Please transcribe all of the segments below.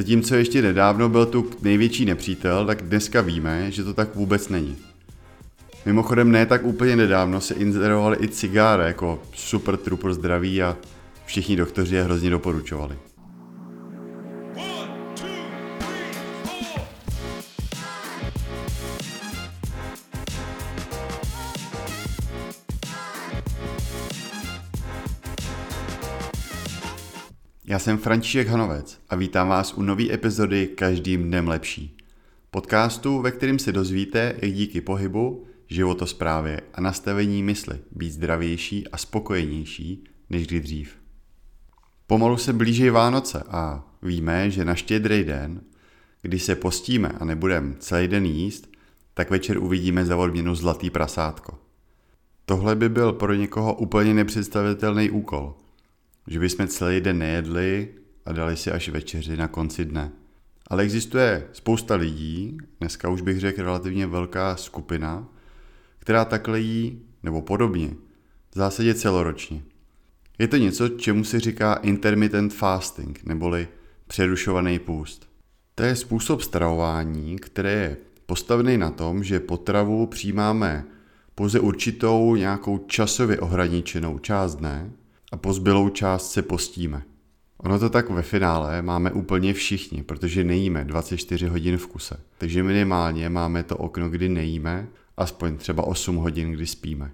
Zatímco ještě nedávno byl tu největší nepřítel, tak dneska víme, že to tak vůbec není. Mimochodem ne tak úplně nedávno se inzerovali i cigáre jako super trooper zdraví a všichni doktoři je hrozně doporučovali. Já jsem František Hanovec a vítám vás u nové epizody Každým dnem lepší. Podcastu, ve kterém se dozvíte, jak díky pohybu, životosprávě a nastavení mysli být zdravější a spokojenější než kdy dřív. Pomalu se blíží Vánoce a víme, že na štědrý den, kdy se postíme a nebudeme celý den jíst, tak večer uvidíme za odměnu zlatý prasátko. Tohle by byl pro někoho úplně nepředstavitelný úkol – že bychom celý den nejedli a dali si až večeři na konci dne. Ale existuje spousta lidí, dneska už bych řekl relativně velká skupina, která takhle jí, nebo podobně, v zásadě celoročně. Je to něco, čemu se říká intermittent fasting, neboli přerušovaný půst. To je způsob stravování, který je postavený na tom, že potravu přijímáme pouze určitou nějakou časově ohraničenou část dne a po zbylou část se postíme. Ono to tak ve finále máme úplně všichni, protože nejíme 24 hodin v kuse. Takže minimálně máme to okno, kdy nejíme, aspoň třeba 8 hodin, kdy spíme.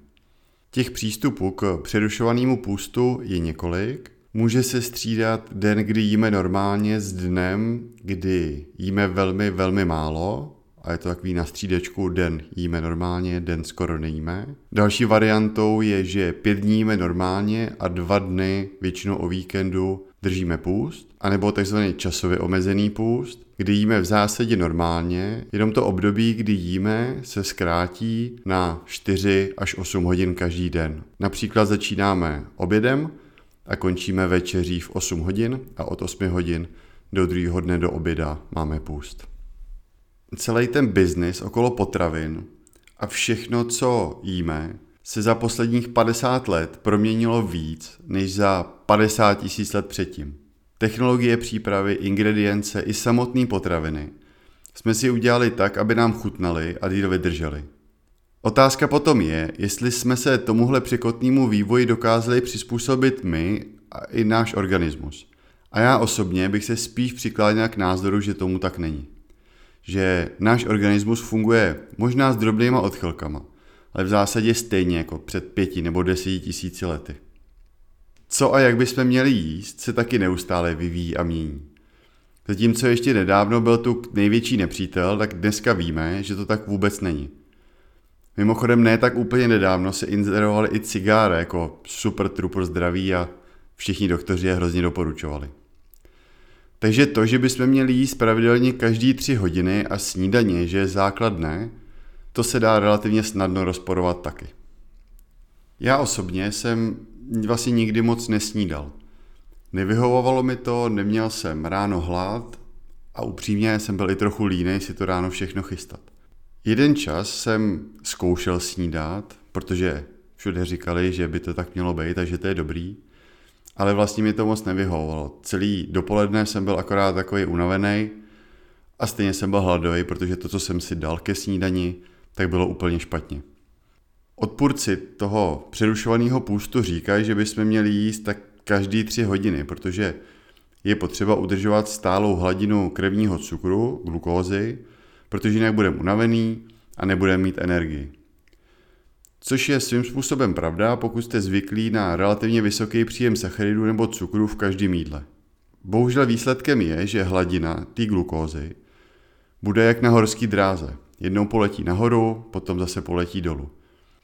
Těch přístupů k přerušovanému půstu je několik. Může se střídat den, kdy jíme normálně s dnem, kdy jíme velmi, velmi málo, a je to takový na střídečku, den jíme normálně, den skoro nejíme. Další variantou je, že pět dní jíme normálně a dva dny většinou o víkendu držíme půst, anebo takzvaný časově omezený půst, kdy jíme v zásadě normálně, jenom to období, kdy jíme, se zkrátí na 4 až 8 hodin každý den. Například začínáme obědem a končíme večeří v 8 hodin a od 8 hodin do druhého dne do oběda máme půst celý ten biznis okolo potravin a všechno, co jíme, se za posledních 50 let proměnilo víc než za 50 tisíc let předtím. Technologie přípravy, ingredience i samotné potraviny jsme si udělali tak, aby nám chutnali a díl vydrželi. Otázka potom je, jestli jsme se tomuhle překotnému vývoji dokázali přizpůsobit my a i náš organismus. A já osobně bych se spíš přikláněl k názoru, že tomu tak není že náš organismus funguje možná s drobnýma odchylkama, ale v zásadě stejně jako před pěti nebo deseti tisíci lety. Co a jak bychom měli jíst, se taky neustále vyvíjí a mění. Zatímco ještě nedávno byl tu největší nepřítel, tak dneska víme, že to tak vůbec není. Mimochodem ne tak úplně nedávno se inzerovali i cigáre jako super trooper zdraví a všichni doktoři je hrozně doporučovali. Takže to, že bychom měli jíst pravidelně každý tři hodiny a snídaně, že je základné, to se dá relativně snadno rozporovat taky. Já osobně jsem vlastně nikdy moc nesnídal. Nevyhovovalo mi to, neměl jsem ráno hlad a upřímně jsem byl i trochu líný si to ráno všechno chystat. Jeden čas jsem zkoušel snídat, protože všude říkali, že by to tak mělo být, takže to je dobrý ale vlastně mi to moc nevyhovovalo. Celý dopoledne jsem byl akorát takový unavený a stejně jsem byl hladový, protože to, co jsem si dal ke snídani, tak bylo úplně špatně. Odpůrci toho přerušovaného půstu říkají, že bychom měli jíst tak každý tři hodiny, protože je potřeba udržovat stálou hladinu krevního cukru, glukózy, protože jinak budeme unavený a nebudeme mít energii. Což je svým způsobem pravda, pokud jste zvyklí na relativně vysoký příjem sacharidů nebo cukru v každém jídle. Bohužel výsledkem je, že hladina té glukózy bude jak na horský dráze. Jednou poletí nahoru, potom zase poletí dolů.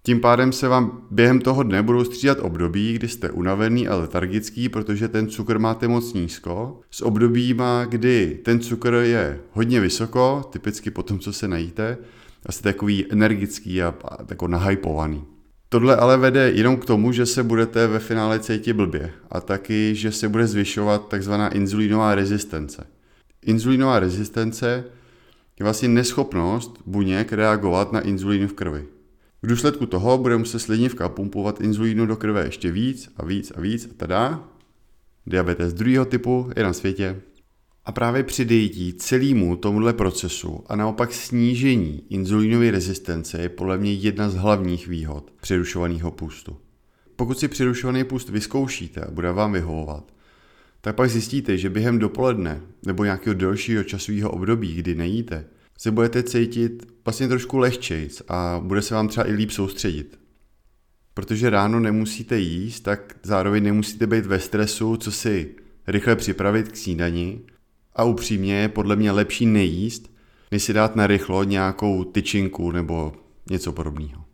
Tím pádem se vám během toho dne budou střídat období, kdy jste unavený a letargický, protože ten cukr máte moc nízko, s obdobíma, kdy ten cukr je hodně vysoko, typicky po tom, co se najíte, asi takový energický a, jako nahypovaný. Tohle ale vede jenom k tomu, že se budete ve finále cítit blbě a taky, že se bude zvyšovat takzvaná inzulínová rezistence. Inzulínová rezistence je vlastně neschopnost buněk reagovat na inzulín v krvi. V důsledku toho bude muset slinivka pumpovat inzulínu do krve ještě víc a víc a víc a tada. Diabetes druhého typu je na světě A právě předejítí celému tomuhle procesu a naopak snížení inzulínové rezistence je podle mě jedna z hlavních výhod přerušovaného půstu. Pokud si přerušovaný půst vyzkoušíte a bude vám vyhovovat, tak pak zjistíte, že během dopoledne nebo nějakého delšího časového období, kdy nejíte, se budete cítit vlastně trošku lehčejc a bude se vám třeba i líp soustředit. Protože ráno nemusíte jíst, tak zároveň nemusíte být ve stresu, co si rychle připravit k snídani a upřímně je podle mě lepší nejíst, než si dát na rychlo nějakou tyčinku nebo něco podobného.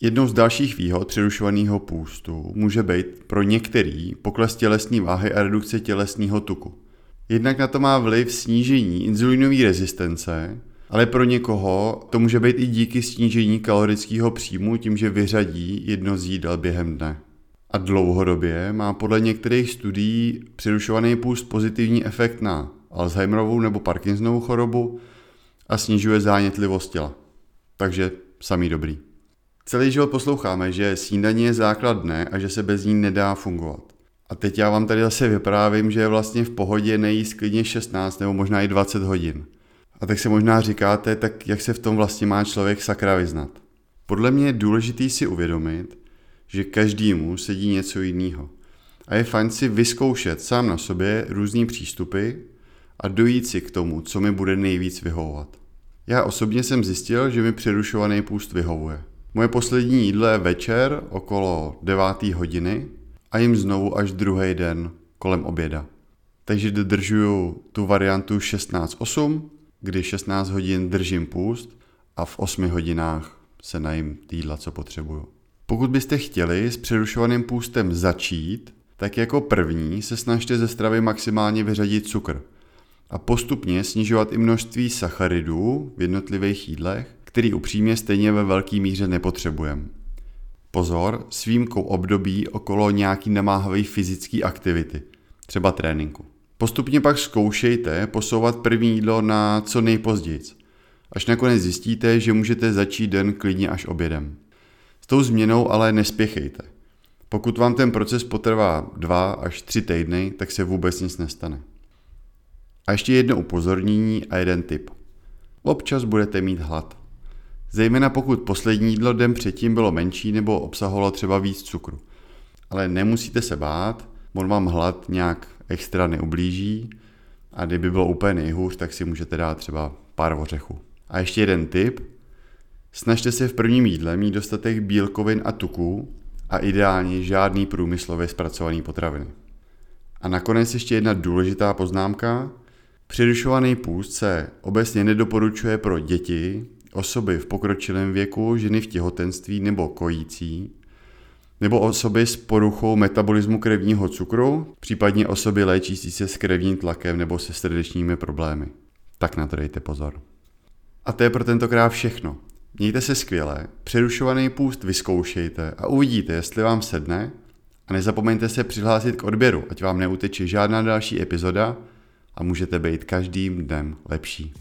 Jednou z dalších výhod přerušovaného půstu může být pro některý pokles tělesní váhy a redukce tělesního tuku. Jednak na to má vliv snížení inzulinové rezistence, ale pro někoho to může být i díky snížení kalorického příjmu tím, že vyřadí jedno z jídel během dne. A dlouhodobě má podle některých studií přerušovaný půst pozitivní efekt na Alzheimerovou nebo Parkinsonovou chorobu a snižuje zánětlivost těla. Takže samý dobrý. Celý život posloucháme, že snídaní je základ dne a že se bez ní nedá fungovat. A teď já vám tady zase vyprávím, že je vlastně v pohodě nejíst klidně 16 nebo možná i 20 hodin. A tak se možná říkáte, tak jak se v tom vlastně má člověk sakra vyznat. Podle mě je důležitý si uvědomit, že každému sedí něco jiného. A je fajn si vyzkoušet sám na sobě různý přístupy a dojít si k tomu, co mi bude nejvíc vyhovovat. Já osobně jsem zjistil, že mi přerušovaný půst vyhovuje. Moje poslední jídlo je večer okolo 9. hodiny a jim znovu až druhý den kolem oběda. Takže dodržuju tu variantu 16-8, kdy 16 hodin držím půst a v 8 hodinách se najím jídla, co potřebuju. Pokud byste chtěli s přerušovaným půstem začít, tak jako první se snažte ze stravy maximálně vyřadit cukr a postupně snižovat i množství sacharidů v jednotlivých jídlech, který upřímně stejně ve velké míře nepotřebujeme. Pozor, s výjimkou období okolo nějaký namáhavé fyzické aktivity, třeba tréninku. Postupně pak zkoušejte posouvat první jídlo na co nejpozději, až nakonec zjistíte, že můžete začít den klidně až obědem. Tou změnou ale nespěchejte. Pokud vám ten proces potrvá dva až tři týdny, tak se vůbec nic nestane. A ještě jedno upozornění a jeden tip. Občas budete mít hlad. Zejména pokud poslední jídlo den předtím bylo menší nebo obsahovalo třeba víc cukru. Ale nemusíte se bát, on vám hlad nějak extra neublíží a kdyby bylo úplně nejhůř, tak si můžete dát třeba pár ořechů. A ještě jeden tip. Snažte se v prvním jídle mít dostatek bílkovin a tuků a ideálně žádný průmyslově zpracovaný potraviny. A nakonec ještě jedna důležitá poznámka. Přerušovaný půst se obecně nedoporučuje pro děti, osoby v pokročilém věku, ženy v těhotenství nebo kojící, nebo osoby s poruchou metabolismu krevního cukru, případně osoby léčící se s krevním tlakem nebo se srdečními problémy. Tak na to dejte pozor. A to je pro tentokrát všechno. Mějte se skvěle, přerušovaný půst vyzkoušejte a uvidíte, jestli vám sedne a nezapomeňte se přihlásit k odběru, ať vám neuteče žádná další epizoda a můžete být každým dnem lepší.